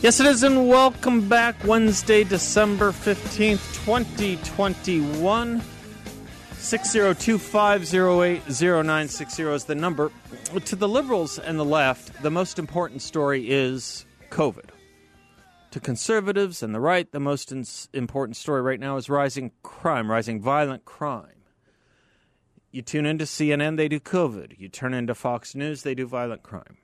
Yes, it is, and welcome back. Wednesday, December 15th, 2021. 602-508-0960 is the number. To the liberals and the left, the most important story is COVID. To conservatives and the right, the most ins- important story right now is rising crime, rising violent crime. You tune into CNN, they do COVID. You turn into Fox News, they do violent crime.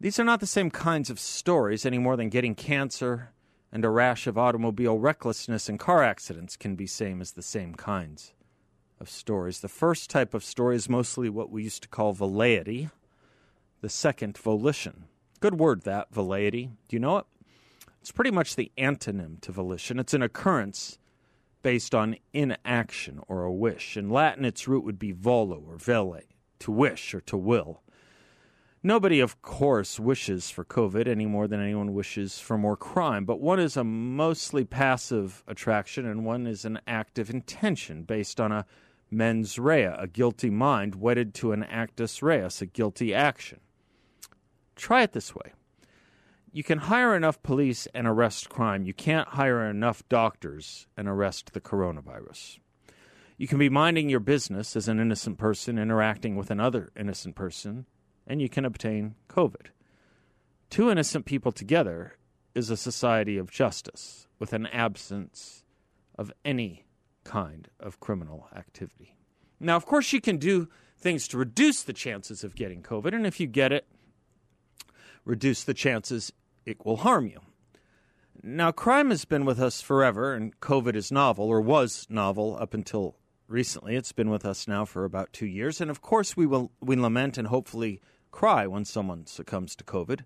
These are not the same kinds of stories any more than getting cancer and a rash of automobile recklessness and car accidents can be same as the same kinds of stories. The first type of story is mostly what we used to call velleity. The second, volition. Good word that, velleity. Do you know it? It's pretty much the antonym to volition. It's an occurrence based on inaction or a wish. In Latin, its root would be volo or velle, to wish or to will. Nobody, of course, wishes for COVID any more than anyone wishes for more crime, but one is a mostly passive attraction and one is an active intention based on a mens rea, a guilty mind wedded to an actus reus, a guilty action. Try it this way you can hire enough police and arrest crime. You can't hire enough doctors and arrest the coronavirus. You can be minding your business as an innocent person interacting with another innocent person, and you can obtain COVID. Two innocent people together is a society of justice with an absence of any kind of criminal activity. Now, of course, you can do things to reduce the chances of getting COVID, and if you get it, reduce the chances it will harm you. Now, crime has been with us forever, and COVID is novel, or was novel up until recently. It's been with us now for about two years, and of course, we will we lament and hopefully cry when someone succumbs to COVID.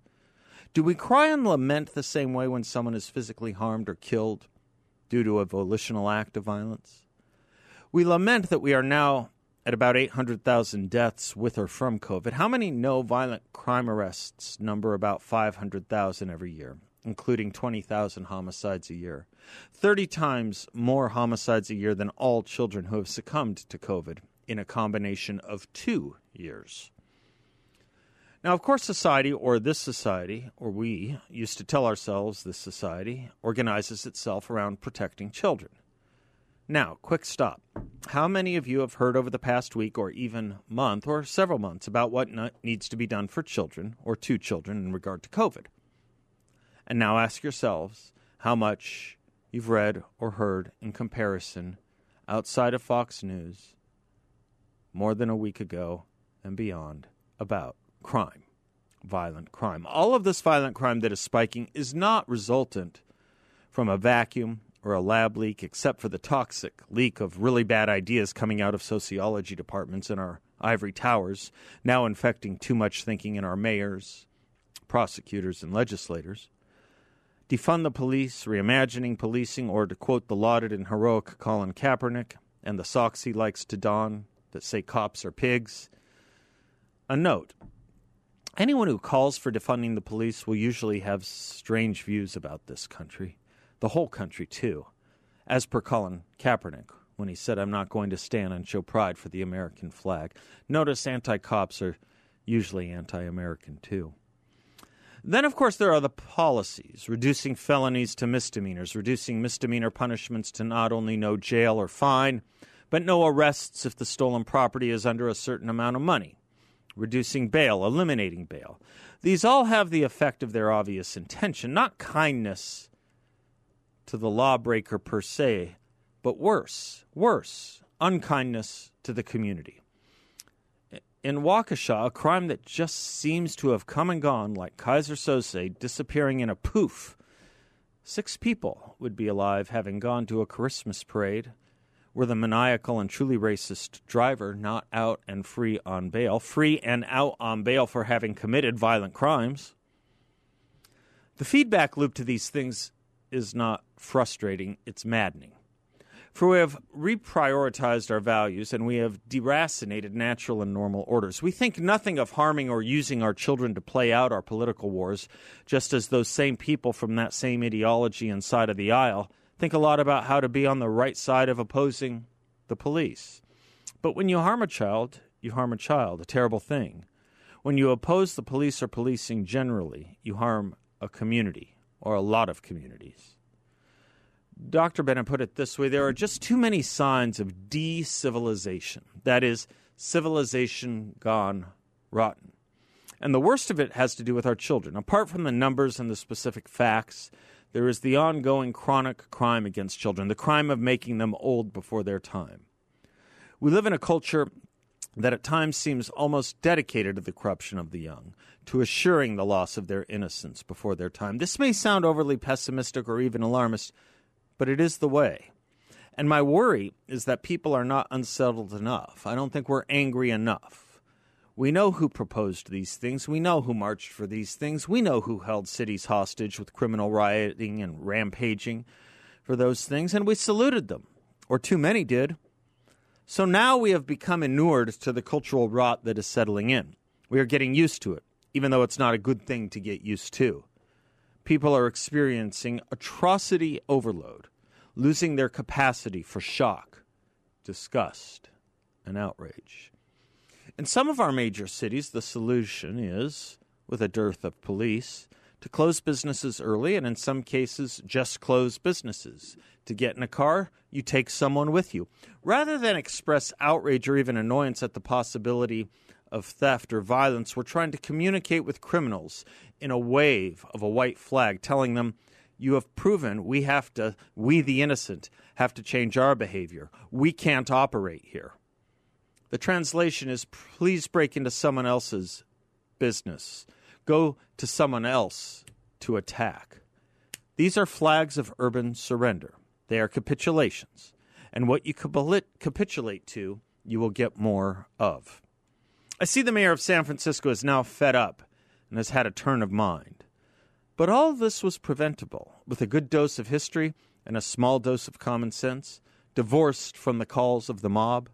Do we cry and lament the same way when someone is physically harmed or killed due to a volitional act of violence? We lament that we are now at about 800,000 deaths with or from COVID. How many no violent crime arrests number about 500,000 every year, including 20,000 homicides a year? 30 times more homicides a year than all children who have succumbed to COVID in a combination of two years. Now, of course, society, or this society, or we, used to tell ourselves this society, organizes itself around protecting children. Now, quick stop. How many of you have heard over the past week or even month or several months about what needs to be done for children or to children in regard to COVID? And now ask yourselves how much you've read or heard in comparison outside of Fox News more than a week ago and beyond about crime, violent crime. All of this violent crime that is spiking is not resultant from a vacuum or a lab leak, except for the toxic leak of really bad ideas coming out of sociology departments in our ivory towers, now infecting too much thinking in our mayors, prosecutors, and legislators. Defund the police, reimagining policing, or to quote the lauded and heroic Colin Kaepernick and the socks he likes to don that say cops are pigs. A note anyone who calls for defunding the police will usually have strange views about this country the whole country, too, as per Colin Kaepernick when he said, I'm not going to stand and show pride for the American flag. Notice anti cops are usually anti American, too. Then, of course, there are the policies reducing felonies to misdemeanors, reducing misdemeanor punishments to not only no jail or fine, but no arrests if the stolen property is under a certain amount of money, reducing bail, eliminating bail. These all have the effect of their obvious intention, not kindness to the lawbreaker per se, but worse, worse, unkindness to the community. In Waukesha, a crime that just seems to have come and gone like Keyser Söze disappearing in a poof. Six people would be alive having gone to a Christmas parade were the maniacal and truly racist driver not out and free on bail, free and out on bail for having committed violent crimes. The feedback loop to these things is not frustrating, it's maddening. For we have reprioritized our values and we have deracinated natural and normal orders. We think nothing of harming or using our children to play out our political wars, just as those same people from that same ideology inside of the aisle think a lot about how to be on the right side of opposing the police. But when you harm a child, you harm a child, a terrible thing. When you oppose the police or policing generally, you harm a community or a lot of communities. Dr. Bennett put it this way there are just too many signs of de-civilization. That is, civilization gone rotten. And the worst of it has to do with our children. Apart from the numbers and the specific facts, there is the ongoing chronic crime against children, the crime of making them old before their time. We live in a culture that at times seems almost dedicated to the corruption of the young, to assuring the loss of their innocence before their time. This may sound overly pessimistic or even alarmist, but it is the way. And my worry is that people are not unsettled enough. I don't think we're angry enough. We know who proposed these things. We know who marched for these things. We know who held cities hostage with criminal rioting and rampaging for those things, and we saluted them, or too many did. So now we have become inured to the cultural rot that is settling in. We are getting used to it, even though it's not a good thing to get used to people are experiencing atrocity overload, losing their capacity for shock, disgust, and outrage. In some of our major cities, the solution is, with a dearth of police, to close businesses early and in some cases just close businesses. To get in a car, you take someone with you. Rather than express outrage or even annoyance at the possibility of theft or violence, we're trying to communicate with criminals in a wave of a white flag, telling them, You have proven we have to, we the innocent, have to change our behavior. We can't operate here. The translation is please break into someone else's business. Go to someone else to attack. These are flags of urban surrender. They are capitulations. And what you capitulate to, you will get more of. I see the mayor of San Francisco is now fed up and has had a turn of mind. But all this was preventable with a good dose of history and a small dose of common sense, divorced from the calls of the mob.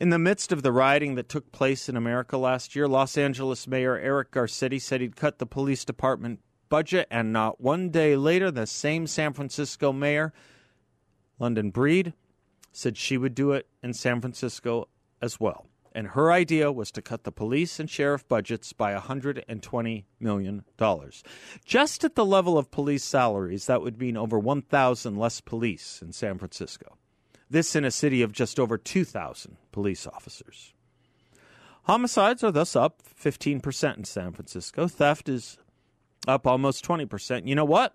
In the midst of the rioting that took place in America last year, Los Angeles Mayor Eric Garcetti said he'd cut the police department budget, and not one day later, the same San Francisco mayor, London Breed, said she would do it in San Francisco as well and her idea was to cut the police and sheriff budgets by $120 million. Just at the level of police salaries, that would mean over 1,000 less police in San Francisco. This in a city of just over 2,000 police officers. Homicides are thus up 15% in San Francisco. Theft is up almost 20%. You know what?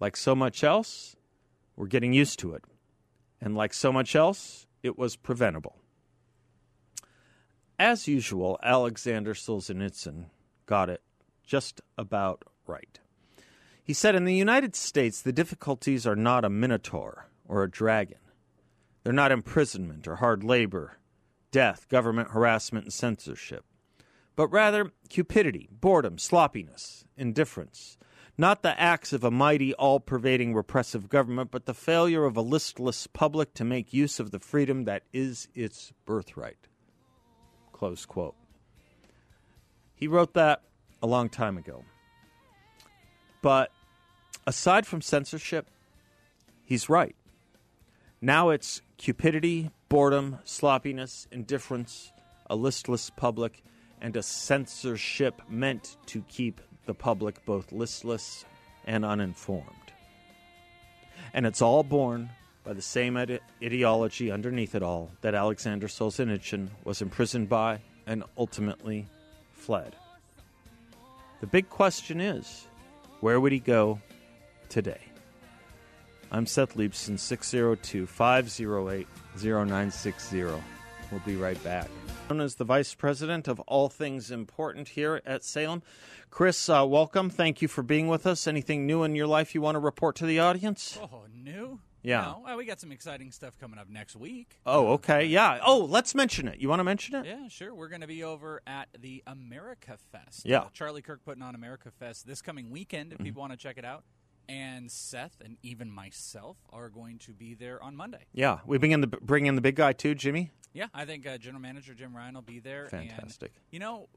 Like so much else, we're getting used to it. And like so much else, it was preventable. As usual, Alexander Solzhenitsyn got it just about right. He said in the United States, the difficulties are not a minotaur or a dragon. They're not imprisonment or hard labor, death, government harassment, and censorship, but rather cupidity, boredom, sloppiness, indifference. Not the acts of a mighty, all pervading repressive government, but the failure of a listless public to make use of the freedom that is its birthright. Close quote. He wrote that a long time ago. But aside from censorship, he's right. Now it's cupidity, boredom, sloppiness, indifference, a listless public, and a censorship meant to keep the public both listless and uninformed. And it's all born by the same ide- ideology underneath it all that Alexander Solzhenitsyn was imprisoned by and ultimately fled. The big question is where would he go today? I'm Seth Leibsohn, 602 508 0960. We'll be right back. Known as the Vice President of All Things Important here at Salem. Chris, uh, welcome. Thank you for being with us. Anything new in your life you want to report to the audience? Oh, new? Yeah. No, well, we got some exciting stuff coming up next week. Oh, okay. Yeah. Oh, let's mention it. You want to mention it? Yeah, sure. We're going to be over at the America Fest. Yeah. Uh, Charlie Kirk putting on America Fest this coming weekend if people want to check it out. And Seth and even myself are going to be there on Monday. Yeah. We bring in the bring in the big guy too, Jimmy. Yeah, I think uh, General Manager Jim Ryan will be there. and, Fantastic. you know,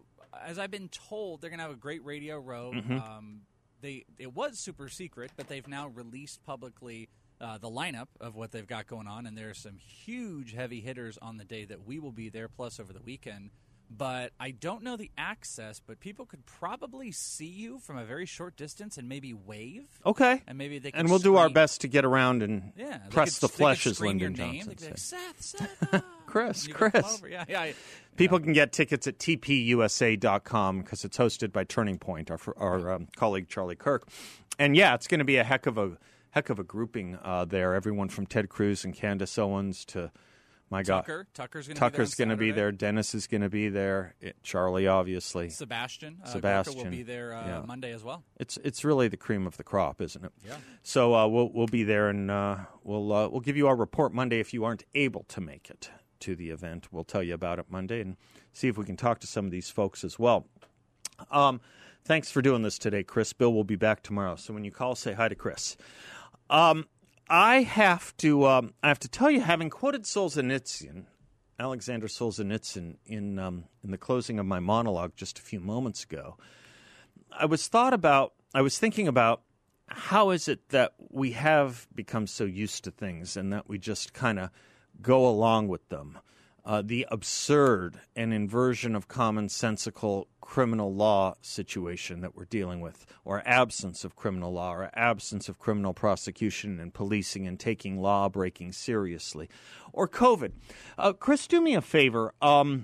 as I've been told, they're going to have a great radio row. Mm-hmm. Um, they it was super secret, but they've now released publicly uh, the lineup of what they've got going on, and there are some huge heavy hitters on the day that we will be there, plus over the weekend. But I don't know the access, but people could probably see you from a very short distance and maybe wave. Okay. And maybe they could And we'll do our best to get around and Yeah, press could- the flesh, as scream Lyndon name. Johnson They'd like. Seth, Seth, ah." Chris, Chris. over. Yeah, yeah. People can get tickets at tpusa.com because it's hosted by Turning Point, our, our um, colleague Charlie Kirk. And yeah, it's going to be a heck of a heck of a grouping uh, there. Everyone from Ted Cruz and Candace Owens to my Tucker. God, Tucker's going to Tucker's be there. going to be there. Dennis is going to be there. It, Charlie, obviously. Sebastian. Uh, Sebastian, Gorka will be there uh, yeah. Monday as well. It's it's really the cream of the crop, isn't it? Yeah. So uh, we'll we'll be there, and uh, we'll uh, we'll give you our report Monday if you aren't able to make it to the event. We'll tell you about it Monday and see if we can talk to some of these folks as well. Um, thanks for doing this today, Chris. Bill will be back tomorrow, so when you call, say hi to Chris. Um, I have to um, I have to tell you, having quoted Solzhenitsyn, Alexander Solzhenitsyn, in um, in the closing of my monologue just a few moments ago. I was thought about I was thinking about how is it that we have become so used to things and that we just kind of go along with them. Uh, the absurd and inversion of commonsensical criminal law situation that we're dealing with, or absence of criminal law, or absence of criminal prosecution and policing and taking law breaking seriously, or COVID. Uh, Chris, do me a favor. Um,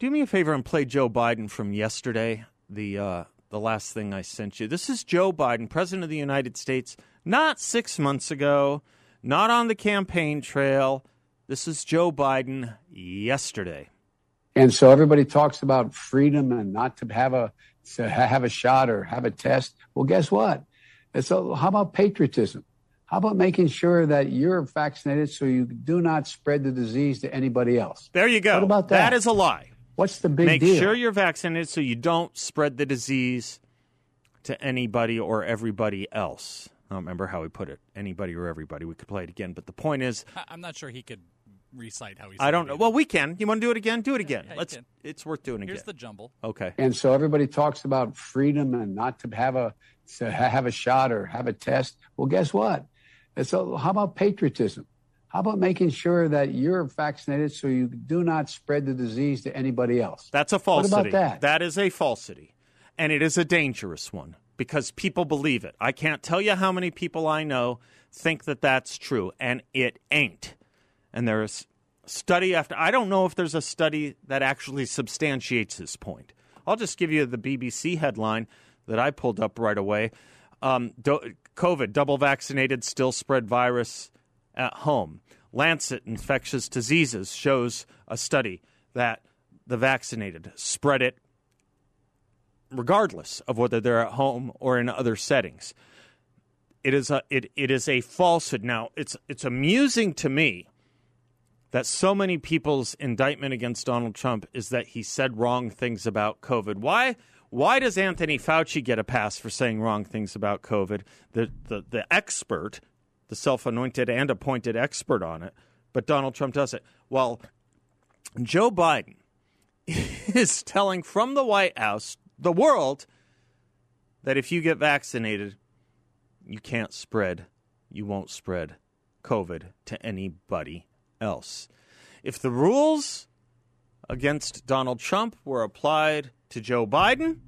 do me a favor and play Joe Biden from yesterday, the uh, the last thing I sent you. This is Joe Biden, President of the United States, not six months ago, not on the campaign trail. This is Joe Biden yesterday. And so everybody talks about freedom and not to have a to have a shot or have a test. Well, guess what? So how about patriotism? How about making sure that you're vaccinated so you do not spread the disease to anybody else? There you go. What about that? That is a lie. What's the big Make deal? Make sure you're vaccinated so you don't spread the disease to anybody or everybody else. I don't remember how he put it. Anybody or everybody. We could play it again. But the point is, I- I'm not sure he could recite how he. I don't know. either. Well, we can. You want to do it again? Do it again. yeah, you Let's. It's worth doing again. Here's the jumble. okay. And so everybody talks about freedom and not to have a to have a shot or have a test. Well, guess what? So how about patriotism? How about making sure that you're vaccinated so you do not spread the disease to anybody else? That's a What falsity. about that? That is a falsity. And it is a dangerous one because people believe it. I can't tell you how many people I know think that that's true, and it ain't. And there's study after I don't know if there's a study that actually substantiates this point. I'll just give you the BBC headline that I pulled up right away. Um, do, COVID, double vaccinated, still spread virus at home. Lancet Infectious Diseases shows a study that the vaccinated spread it regardless of whether they're at home or in other settings. It is a it, it is a falsehood. Now it's it's amusing to me that so many people's indictment against Donald Trump is that he said wrong things about COVID. Why why does Anthony Fauci get a pass for saying wrong things about COVID? The the, the expert, the self-anointed and appointed expert on it, but Donald Trump doesn't. Well, Joe Biden is telling from the White House the world that if you get vaccinated, you can't spread, you won't spread COVID to anybody else. If the rules against Donald Trump were applied to Joe Biden,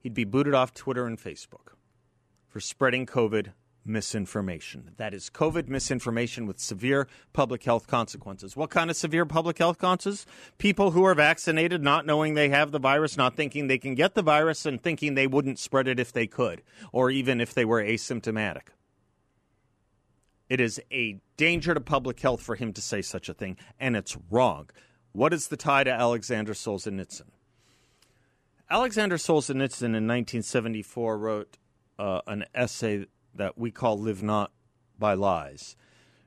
he'd be booted off Twitter and Facebook for spreading COVID misinformation. That is COVID misinformation with severe public health consequences. What kind of severe public health consequences? People who are vaccinated not knowing they have the virus, not thinking they can get the virus, and thinking they wouldn't spread it if they could, or even if they were asymptomatic. It is a danger to public health for him to say such a thing, and it's wrong. What is the tie to Alexander Solzhenitsyn? Alexander Solzhenitsyn in 1974 wrote uh, an essay that we call Live Not by Lies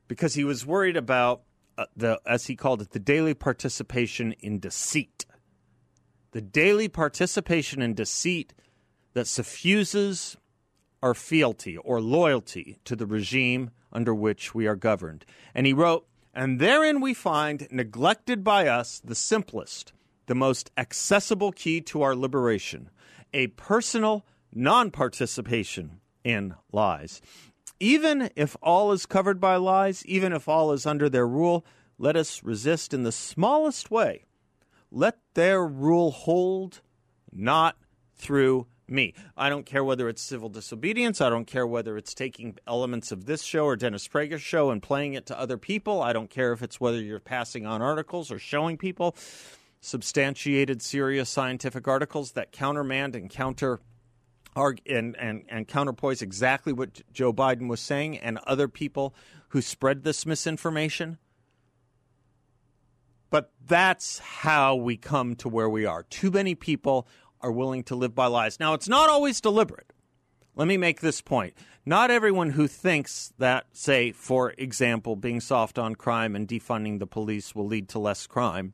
because he was worried about uh, the, as he called it, the daily participation in deceit. The daily participation in deceit that suffuses our fealty or loyalty to the regime under which we are governed. And he wrote, and therein we find, neglected by us, the simplest, the most accessible key to our liberation a personal non participation in lies. Even if all is covered by lies, even if all is under their rule, let us resist in the smallest way. Let their rule hold, not through me. I don't care whether it's civil disobedience. I don't care whether it's taking elements of this show or Dennis Prager's show and playing it to other people. I don't care if it's whether you're passing on articles or showing people substantiated, serious scientific articles that countermand and counter and, and, and counterpoise exactly what Joe Biden was saying and other people who spread this misinformation. But that's how we come to where we are. Too many people are willing to live by lies. Now, it's not always deliberate. Let me make this point. Not everyone who thinks that, say, for example, being soft on crime and defunding the police will lead to less crime,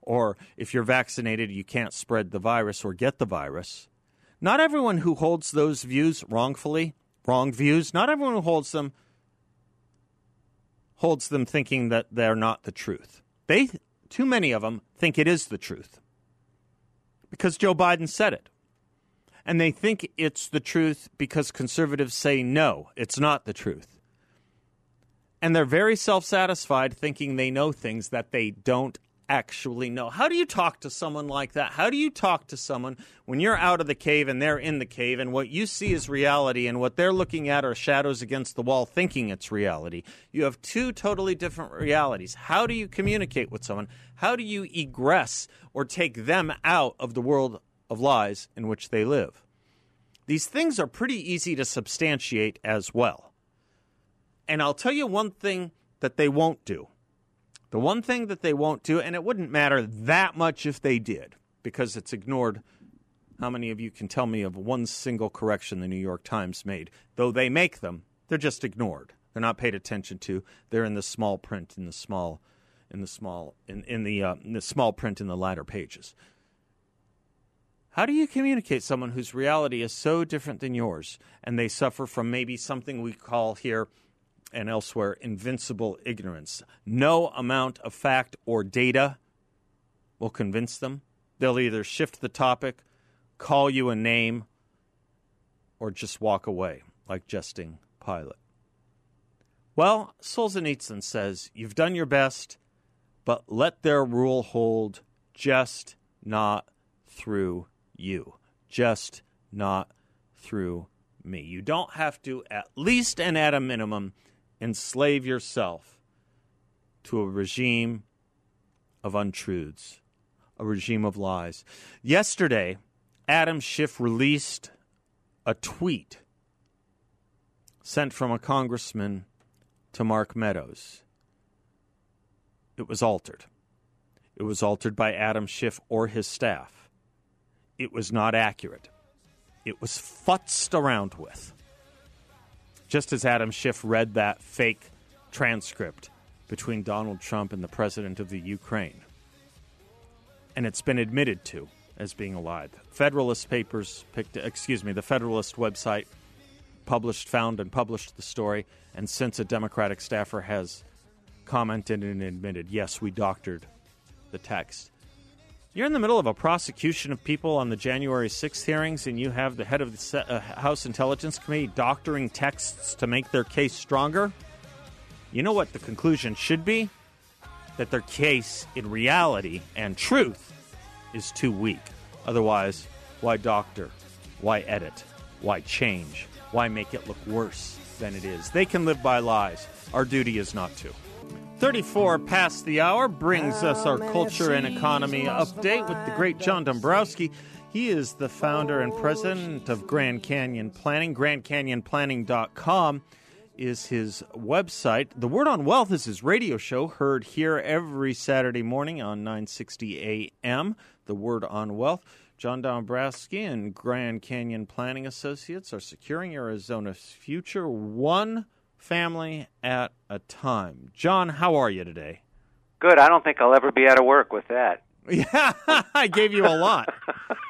or if you're vaccinated, you can't spread the virus or get the virus. Not everyone who holds those views wrongfully, wrong views, not everyone who holds them holds them thinking that they're not the truth. They too many of them think it is the truth because Joe Biden said it. And they think it's the truth because conservatives say no, it's not the truth. And they're very self satisfied thinking they know things that they don't actually know. How do you talk to someone like that? How do you talk to someone when you're out of the cave and they're in the cave and what you see is reality and what they're looking at are shadows against the wall thinking it's reality? You have two totally different realities. How do you communicate with someone? How do you egress or take them out of the world of lies in which they live? These things are pretty easy to substantiate as well. And I'll tell you one thing that they won't do the one thing that they won't do, and it wouldn't matter that much if they did, because it's ignored. How many of you can tell me of one single correction the New York Times made? Though they make them, they're just ignored. They're not paid attention to. They're in the small print, in the small, in the small, in, in the uh, in the small print in the latter pages. How do you communicate someone whose reality is so different than yours, and they suffer from maybe something we call here and elsewhere invincible ignorance. No amount of fact or data will convince them. They'll either shift the topic, call you a name, or just walk away like jesting Pilate. Well, Solzhenitsyn says, You've done your best, but let their rule hold, just not through you. Just not through me. You don't have to, at least and at a minimum, enslave yourself to a regime of untruths, a regime of lies. Yesterday, Adam Schiff released a tweet sent from a congressman to Mark Meadows. It was altered. It was altered by Adam Schiff or his staff. It was not accurate. It was futzed around with just as Adam Schiff read that fake transcript between Donald Trump and the president of the Ukraine. And it's been admitted to as being a lie. Federalist Papers picked, excuse me, the Federalist website published, found, and published the story. And since a Democratic staffer has commented and admitted, yes, we doctored the text. You're in the middle of a prosecution of people on the January 6th hearings, and you have the head of the uh, House Intelligence Committee doctoring texts to make their case stronger. You know what the conclusion should be? That their case, in reality and truth, is too weak. Otherwise, why doctor? Why edit? Why change? Why make it look worse than it is? They can live by lies. Our duty is not to. 34 past the hour brings us our culture and economy update with the great John Dombrowski. He is the founder and president of Grand Canyon Planning. GrandCanyonPlanning.com is his website. The Word on Wealth is his radio show, heard here every Saturday morning on 960 a.m. The Word on Wealth. John Dombrowski and Grand Canyon Planning Associates are securing Arizona's future one family at a time. John, how are you today? Good. I don't think I'll ever be out of work with that. Yeah, I gave you a lot.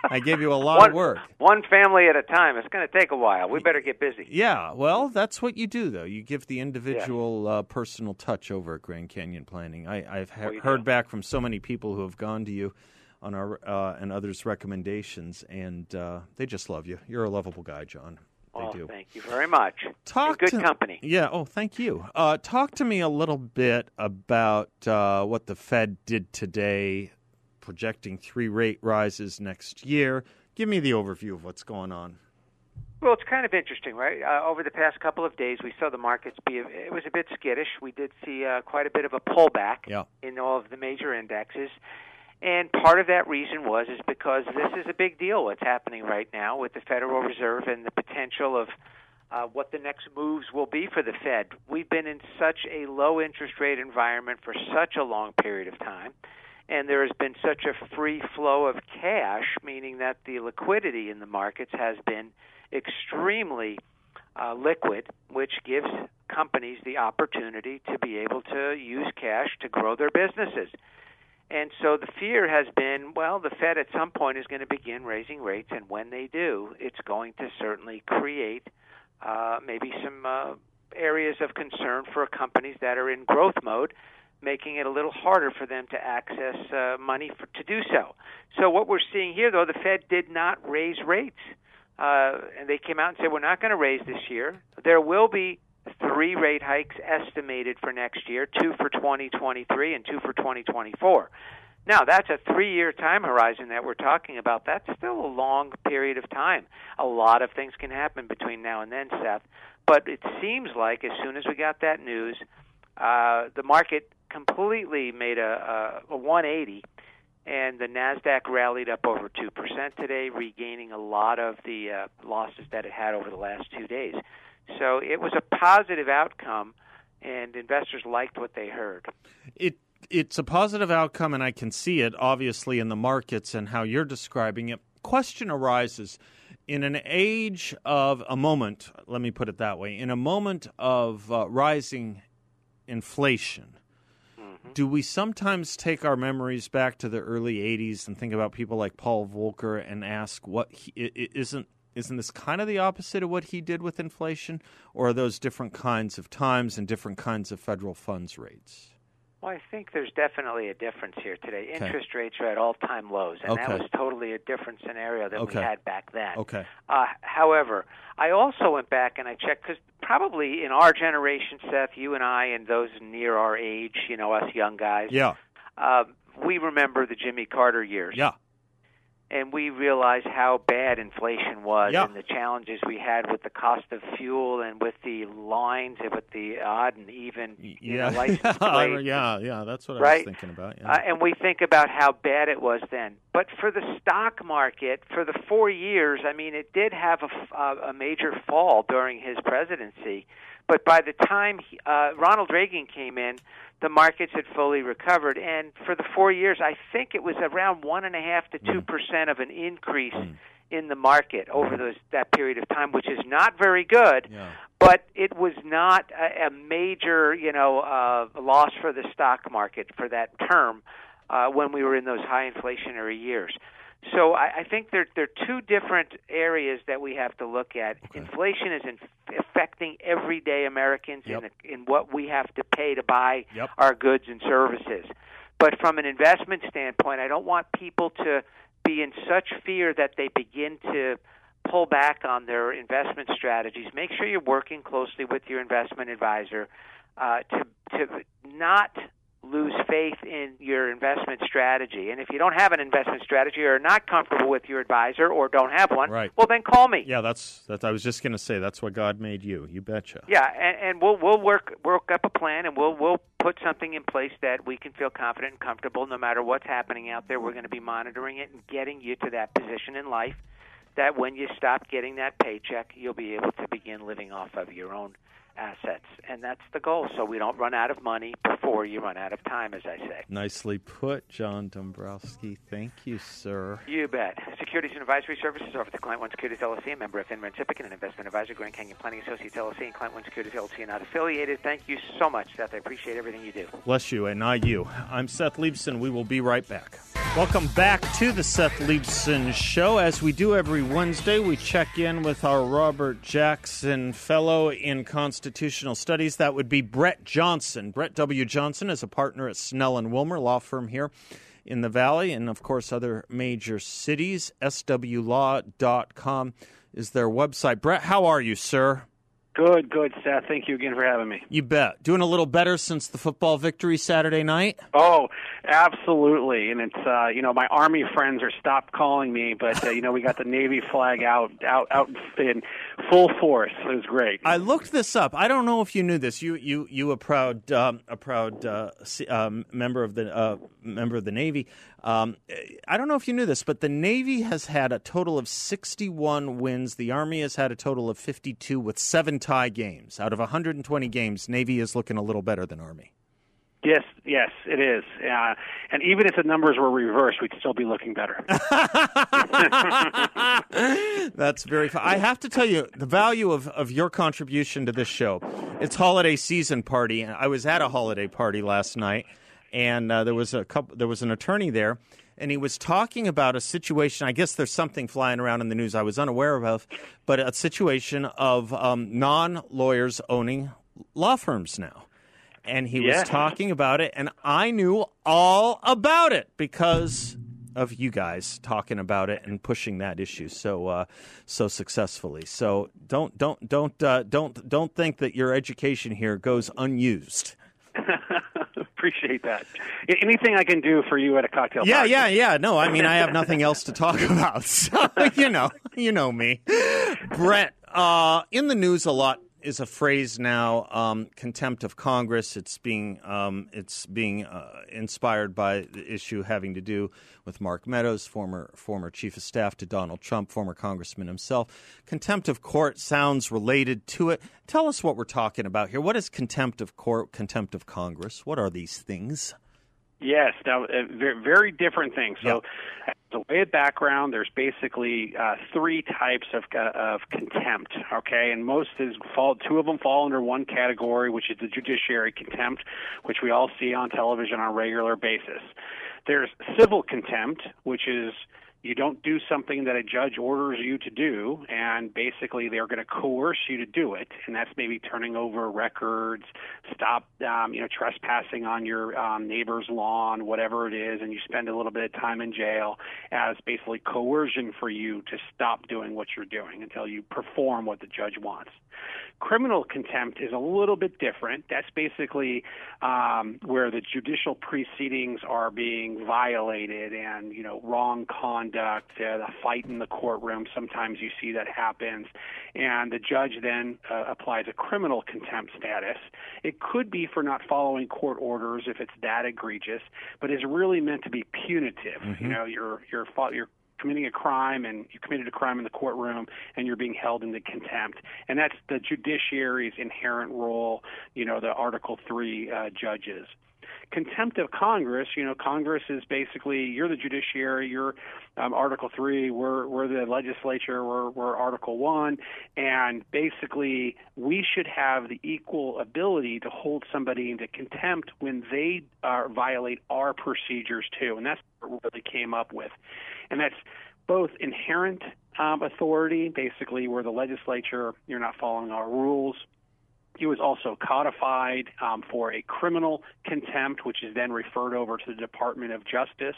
I gave you a lot one, of work. One family at a time. It's going to take a while. We better get busy. Yeah, well, that's what you do, though. You give the individual yeah. uh, personal touch over at Grand Canyon Planning. I, have ha- heard do. back from so many people who have gone to you on our uh, and others' recommendations, and uh, they just love you. You're a lovable guy, John. Well, do. thank you very much. Talk good to, company. Yeah. Oh, thank you. Uh, talk to me a little bit about uh, what the Fed did today, projecting three rate rises next year. Give me the overview of what's going on. Well, it's kind of interesting, right? Uh, over the past couple of days, we saw the markets be, it was a bit skittish. We did see uh, quite a bit of a pullback yeah. in all of the major indexes. And part of that reason was is because this is a big deal what's happening right now with the Federal Reserve and the potential of uh, what the next moves will be for the Fed. We've been in such a low interest rate environment for such a long period of time, and there has been such a free flow of cash, meaning that the liquidity in the markets has been extremely uh, liquid, which gives companies the opportunity to be able to use cash to grow their businesses. And so the fear has been, well, the Fed at some point is going to begin raising rates, and when they do, it's going to certainly create uh, maybe some uh, areas of concern for companies that are in growth mode, making it a little harder for them to access uh, money for, to do so. So what we're seeing here, though, the Fed did not raise rates, uh, and they came out and said we're not going to raise this year. There will be three rate hikes estimated for next year two for 2023 and two for 2024. Now, that's a three year time horizon that we're talking about. That's still a long period of time. A lot of things can happen between now and then, Seth. But it seems like as soon as we got that news, uh, the market completely made a, a, a 180 and the Nasdaq rallied up over two percent today, regaining a lot of the uh, losses that it had over the last two days. So it was a positive outcome, and investors liked what they heard. It it's a positive outcome, and I can see it obviously in the markets and how you're describing it. Question arises in an age of a moment. Let me put it that way: in a moment of uh, rising inflation. Mm-hmm. Do we sometimes take our memories back to the early 80s and think about people like Paul Volcker and ask what he, isn't isn't this kind of the opposite of what he did with inflation, or are those different kinds of times and different kinds of federal funds rates? Well, I think there's definitely a difference here today. Okay. Interest rates are at all-time lows, and Okay. that was totally a different scenario than Okay. we had back then. Okay. Uh, however, I also went back and I checked because probably in our generation, Seth, you and I, and those near our age, you know, us young guys, Yeah. uh, we remember the Jimmy Carter years. Yeah. And we realized how bad inflation was Yeah. and the challenges we had with the cost of fuel and with the lines and with the odd and even you Yeah. know, license plates. yeah. Yeah. That's what I was thinking about. Yeah. Uh, and we think about how bad it was then. But for the stock market, for the four years, I mean, it did have a, uh, a major fall during his presidency. But by the time he, uh, Ronald Reagan came in, the markets had fully recovered. And for the four years, I think it was around one and a half to two percent of an increase in the market over those that period of time, which is not very good. Yeah. But it was not a, a major, you know, uh, loss for the stock market for that term uh, when we were in those high inflationary years. So I, I think there there are two different areas that we have to look at. Inflation is in, affecting everyday Americans Yep. in, the, in what we have to pay to buy Yep. our goods and services. But from an investment standpoint, I don't want people to be in such fear that they begin to pull back on their investment strategies. Make sure you're working closely with your investment advisor uh, to to not lose faith in your investment strategy. And if you don't have an investment strategy or are not comfortable with your advisor or don't have one, Right. well then call me. yeah. That's that. I was just going to say that's what God made you. You betcha. Yeah, and, and we'll we'll work work up a plan, and we'll we'll put something in place that we can feel confident and comfortable. No matter what's happening out there, we're going to be monitoring it and getting you to that position in life that when you stop getting that paycheck, you'll be able to begin living off of your own assets, and that's the goal. So we don't run out of money before you run out of time, as I say. Nicely put, John Dombrowski. Thank you, sir. You bet. Securities and Advisory Services offered to Client One Securities LLC, a member of FINRA and an investment advisor, Grand Canyon Planning Associates LLC, and Client One Securities LLC, not affiliated. Thank you so much, Seth. I appreciate everything you do. Bless you, and not you. I'm Seth Leibsohn. We will be right back. Welcome back to the Seth Leibsohn Show. As we do every Wednesday, we check in with our Robert Jackson Fellow in Constitutional Studies. That would be Brett Johnson. Brett W. Johnson is a partner at Snell and Wilmer, law firm here in the Valley, and of course, other major cities. SWLaw.com is their website. Brett, how are you, sir? Good, good, Seth. Thank you again for having me. You bet. Doing a little better since the football victory Saturday night? Oh, absolutely. And it's uh, you know, my army friends are stopped calling me, but uh, you know, we got the Navy flag out out out in full force. It was great. I looked this up. I don't know if you knew this. You you you a proud um, a proud uh, um, member of the uh, member of the Navy. Um, I don't know if you knew this, but the Navy has had a total of 61 wins. The Army has had a total of 52 with seven tie games. Out of 120 games, Navy is looking a little better than Army. Yes, yes, it is. Uh, and even if the numbers were reversed, we'd still be looking better. That's very fun. I have to tell you the value of, of your contribution to this show. It's holiday season party. I was at a holiday party last night and uh, there was a couple. There was an attorney there, and he was talking about a situation. I guess there's something flying around in the news I was unaware of, but a situation of um, non-lawyers owning law firms now. And he yeah. was talking about it, and I knew all about it because of you guys talking about it and pushing that issue so uh, so successfully. So don't don't don't uh, don't don't think that your education here goes unused. appreciate that. Anything I can do for you at a cocktail yeah, party. Yeah, yeah, No, I mean, I have nothing else to talk about. So, you know, you know me. Brett, uh, in the news a lot is a phrase now, um, contempt of Congress. It's being um, it's being uh, inspired by the issue having to do with Mark Meadows, former former chief of staff to Donald Trump, former congressman himself. Contempt of court sounds related to it. Tell us what we're talking about here. What is contempt of court? Contempt of Congress? What are these things? Yes, now, uh, very, very different things. So, as a way of background, there's basically uh, three types of uh, of contempt. Okay, and most is fall. Two of them fall under one category, which is the judiciary contempt, which we all see on television on a regular basis. There's civil contempt, which is you don't do something that a judge orders you to do, and basically they're going to coerce you to do it, and that's maybe turning over records, stop, um, you know, trespassing on your um, neighbor's lawn, whatever it is, and you spend a little bit of time in jail as basically coercion for you to stop doing what you're doing until you perform what the judge wants. Criminal contempt is a little bit different. That's basically um, where the judicial proceedings are being violated and, you know, wrong conduct, uh, a fight in the courtroom. Sometimes you see that happens. And the judge then uh, applies a criminal contempt status. It could be for not following court orders if it's that egregious, but is really meant to be punitive. Mm-hmm. You know, you're, you're, you're committing a crime and you committed a crime in the courtroom and you're being held into contempt. And that's the judiciary's inherent role, you know, the Article 3 uh, judges. Contempt of Congress, you know, Congress is basically you're the judiciary, you're um, Article Three, we're we're the legislature, we're we're Article One, and basically we should have the equal ability to hold somebody into contempt when they uh, violate our procedures too, and that's what we really came up with and that's both inherent um, authority, basically where the legislature you're not following our rules. It was also codified um, for a criminal contempt, which is then referred over to the Department of Justice.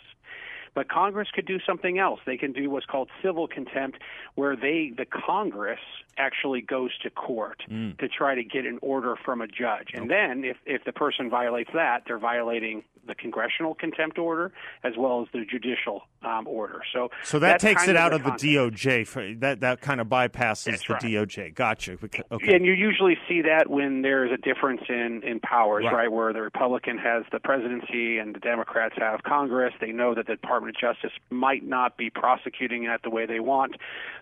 But Congress could do something else. They can do what's called civil contempt, where they, the Congress, actually goes to court mm. to try to get an order from a judge. And then, if, if the person violates that, they're violating the congressional contempt order as well as the judicial um, order. So, so that takes it out of the DOJ. For, that that kind of bypasses That's the right. DOJ. Gotcha. Okay. And you usually see that when there's a difference in, in powers, Right. right. Where the Republican has the presidency and the Democrats have Congress. They know that the Department of Justice might not be prosecuting it the way they want,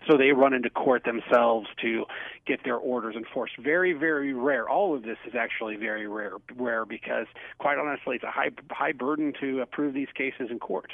so they run into court themselves to get their orders enforced. Very, very rare. All of this is actually very rare, rare because, quite honestly, it's a high high burden to approve these cases in court.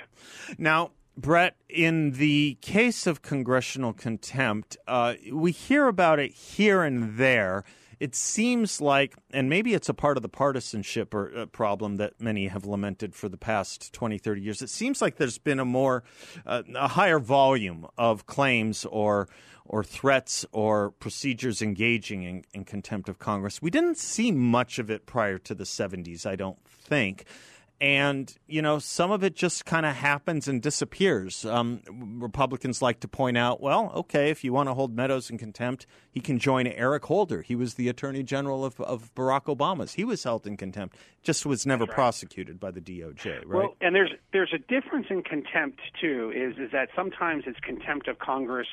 Now, Brett, in the case of congressional contempt, uh, we hear about it here and there. It seems like, and maybe it's a part of the partisanship or uh, problem that many have lamented for the past 20, 30 years. It seems like there's been a more, uh, a higher volume of claims or or threats or procedures engaging in, in contempt of Congress. We didn't see much of it prior to the 70s, I don't think and you know some of it just kind of happens and disappears. Um, Republicans like to point out, well, okay, if you want to hold Meadows in contempt, he can join Eric Holder. He was the Attorney General of, of Barack Obama's. He was held in contempt, just was never prosecuted by the DOJ, right? Well, and there's there's a difference in contempt too. Is is that sometimes it's contempt of Congress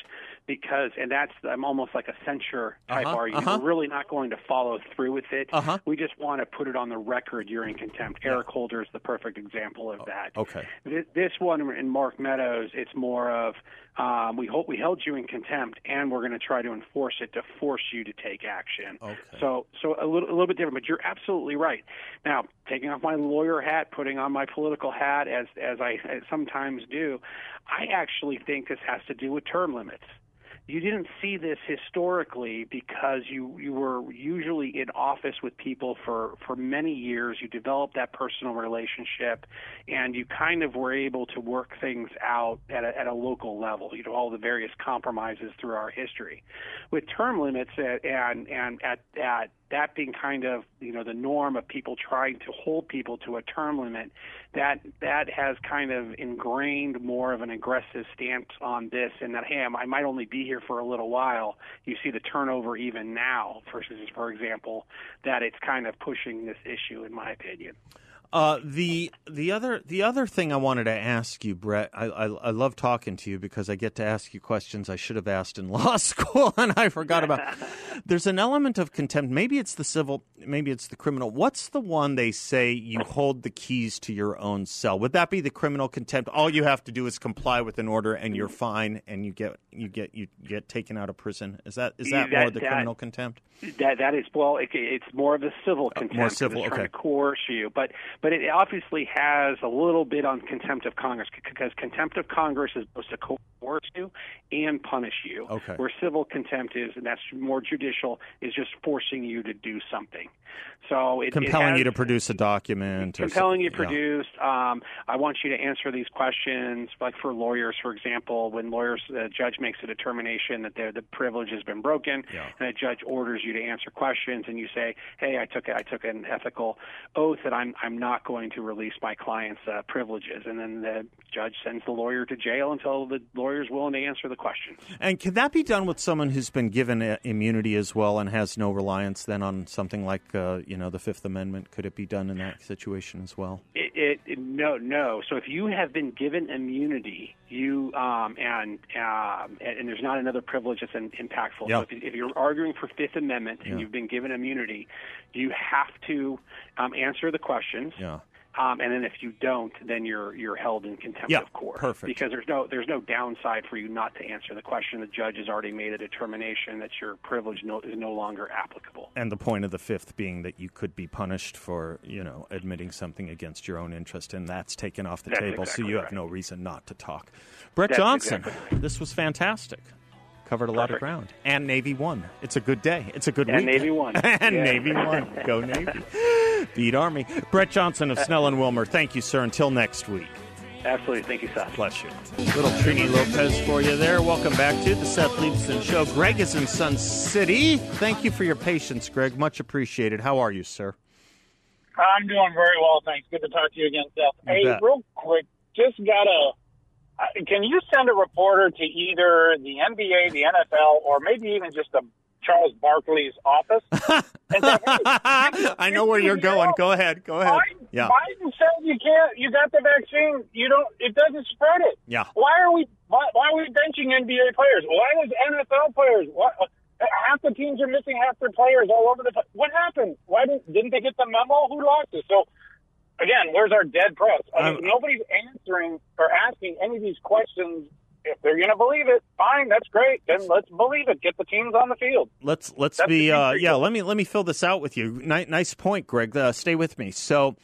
because, and that's I'm almost like a censure type Uh-huh, argument. uh-huh. We're really not going to follow through with it. Uh-huh. We just want to put it on the record. You're in contempt. Eric Holder is the perfect example of that. Oh, okay. This, this one in Mark Meadows, it's more of um, we hope we held you in contempt, and we're going to try to enforce it to force you to take action. Okay. So, so a little, a little bit different, but you're absolutely right. Now, taking off my lawyer hat, putting on my political hat, as as I sometimes do, I actually think this has to do with term limits you didn't see this historically because you you were usually in office with people for for many years. You developed that personal relationship and you kind of were able to work things out at a, at a local level you know all the various compromises through our history. With term limits at, and and at at that being kind of you know the norm of people trying to hold people to a term limit that that has kind of ingrained more of an aggressive stance on this and that hey I might only be here for a little while. You see the turnover even now versus for example that it's kind of pushing this issue in my opinion Uh, the the other the other thing I wanted to ask you, Brett, I, I I love talking to you because I get to ask you questions I should have asked in law school and I forgot about. There's an element of contempt. Maybe it's the civil, maybe it's the criminal. What's the one they say you hold the keys to your own cell? Would that be the criminal contempt? All you have to do is comply with an order and you're fine, and you get you get you get taken out of prison. Is that is that, That- more the that- criminal contempt? That that is well, it, it's more of a civil contempt. More civil, it's trying to coerce you, but but it obviously has a little bit on contempt of Congress because contempt of Congress is supposed to coerce you and punish you. Okay. Where civil contempt is, and that's more judicial, is just forcing you to do something. So it, it Compelling you to produce a document. or compelling you something. Yeah. produce. Um, I want you to answer these questions, like for lawyers, for example, when lawyers, the judge makes a determination that the the privilege has been broken, Yeah. and the judge orders you to answer questions, and you say, "Hey, I took I took an ethical oath that I'm I'm not going to release my client's uh, privileges," and then the judge sends the lawyer to jail until the lawyer's willing to answer the questions. And can that be done with someone who's been given uh, immunity as well and has no reliance then on something like, uh, you know, the Fifth Amendment? Could it be done in that situation as well? It, it, it no no. So if you have been given immunity, you um, and um, and, there's not another privilege that's in, impactful. Yeah. So if, if you're arguing for Fifth Amendment and Yeah. you've been given immunity, you have to um, answer the questions. Yeah. Um, and then if you don't, then you're you're held in contempt Yeah, of court. perfect. Because there's no there's no downside for you not to answer the question. The judge has already made a determination that your privilege no, is no longer applicable. And the point of the Fifth being that you could be punished for, you know, admitting something against your own interest, and that's taken off the That's table, so exactly you have no reason not to talk. Brett That's Johnson, exactly this was fantastic. Covered a lot of ground. And Navy won. It's a good day. It's a good week. And week. Navy won. and Yeah. Navy won. Go Navy. Beat Army. Brett Johnson of Snell and Wilmer. Thank you, sir. Until next week. Absolutely. Thank you, Seth. Bless you. Little Trini Lopez for you there. Welcome back to the Seth Leibsohn Show. Greg is in Sun City. Thank you for your patience, Greg. Much appreciated. How are you, sir? I'm doing very well, thanks. Good to talk to you again, Seth. You hey, bet. real quick, just got a uh, can you send a reporter to either the NBA, the NFL, or maybe even just a Charles Barkley's office? say, hey, I know where you're going. Go ahead. Go ahead. Biden, Yeah. Biden said you can't. You got the vaccine. You don't. It doesn't spread it. Yeah. Why are we? Why, why are we benching NBA players? Why is NFL players? Why, uh, half the teams are missing half their players all over the. What happened? Why didn't didn't they get the memo? Who lost it? So again, where's our dead press? I mean, Um, nobody's answering or asking any of these questions. If they're going to believe it, fine, that's great. Then let's believe it. Get the teams on the field. Let's let's That's be uh, yeah. Let me let me fill this out with you. Ni- nice point, Greg. Uh, stay with me. So,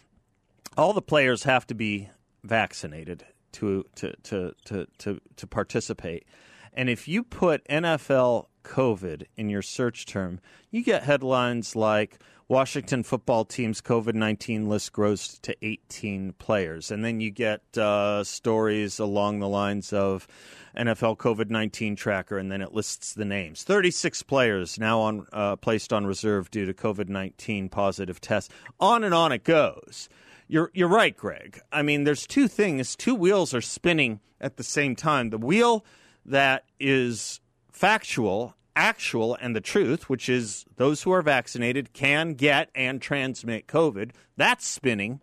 all the players have to be vaccinated to to to to to, to participate. And if you put NFL COVID in your search term, you get headlines like Washington football team's COVID 19 list grows to 18 players. And then you get uh, stories along the lines of NFL COVID 19 tracker, and then it lists the names. 36 players now on uh, placed on reserve due to COVID 19 positive tests. On and on it goes. You're, you're right, Greg. I mean, there's two things, two wheels are spinning at the same time. The wheel that is factual, actual, and the truth, which is those who are vaccinated can get and transmit COVID, that's spinning.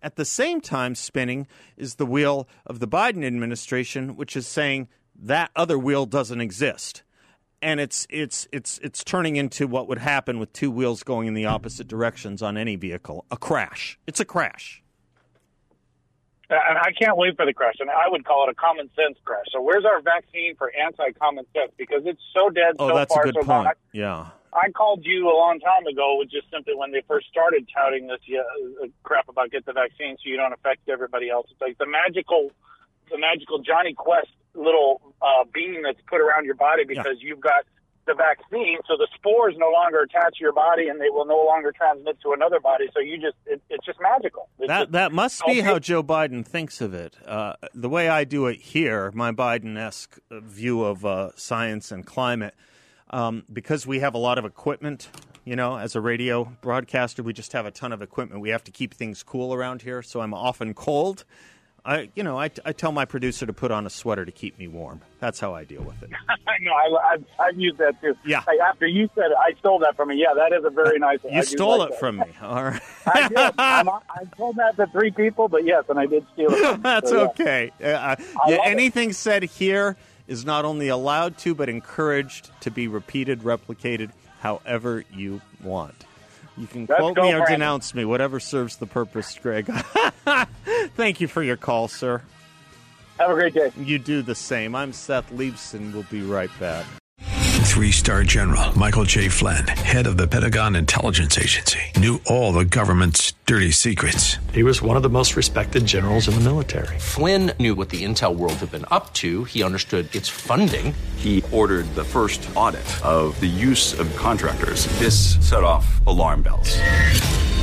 At the same time, spinning is the wheel of the Biden administration, which is saying that other wheel doesn't exist. And it's it's it's it's turning into what would happen with two wheels going in the opposite directions on any vehicle, a crash. It's a crash. And I can't wait for the crash. And I would call it a common sense crash. So where's our vaccine for anti-common sense? Because it's so dead Oh, so that's a good so long. point. Yeah. I called you a long time ago with just simply when they first started touting this yeah, uh, crap about get the vaccine so you don't affect everybody else. It's like the magical, the magical Jonny Quest little uh, beam that's put around your body because you've got the vaccine, so the spores no longer attach to your body and they will no longer transmit to another body. So you just, it, it's just magical. It's That just- that must be how Joe Biden thinks of it. Uh, the way I do it here, my Biden-esque view of uh, science and climate, um, because we have a lot of equipment. You know, as a radio broadcaster, we just have a ton of equipment. We have to keep things cool around here, so I'm often cold. I, you know, I, I tell my producer to put on a sweater to keep me warm. That's how I deal with it. I know. I, I've, I've used that too. Yeah. Like, after you said it, I stole that from you. Yeah, that is a very nice. I You do stole like it that. from me. All right. I did. I'm, I told that to three people, but yes, and I did steal it. From. That's So, yeah. okay. Uh, yeah, love it. anything said here is not only allowed to, but encouraged to be repeated, replicated, however you want. You can Let's quote me or Brandon. denounce me, whatever serves the purpose, Greg. Thank you for your call, sir. Have a great day. You do the same. I'm Seth Leibsohn. We'll be right back. Three star general Michael J. Flynn, head of the Pentagon Intelligence Agency, knew all the government's dirty secrets. He was one of the most respected generals in the military. Flynn knew what the intel world had been up to. He understood its funding. He ordered the first audit of the use of contractors. This set off alarm bells.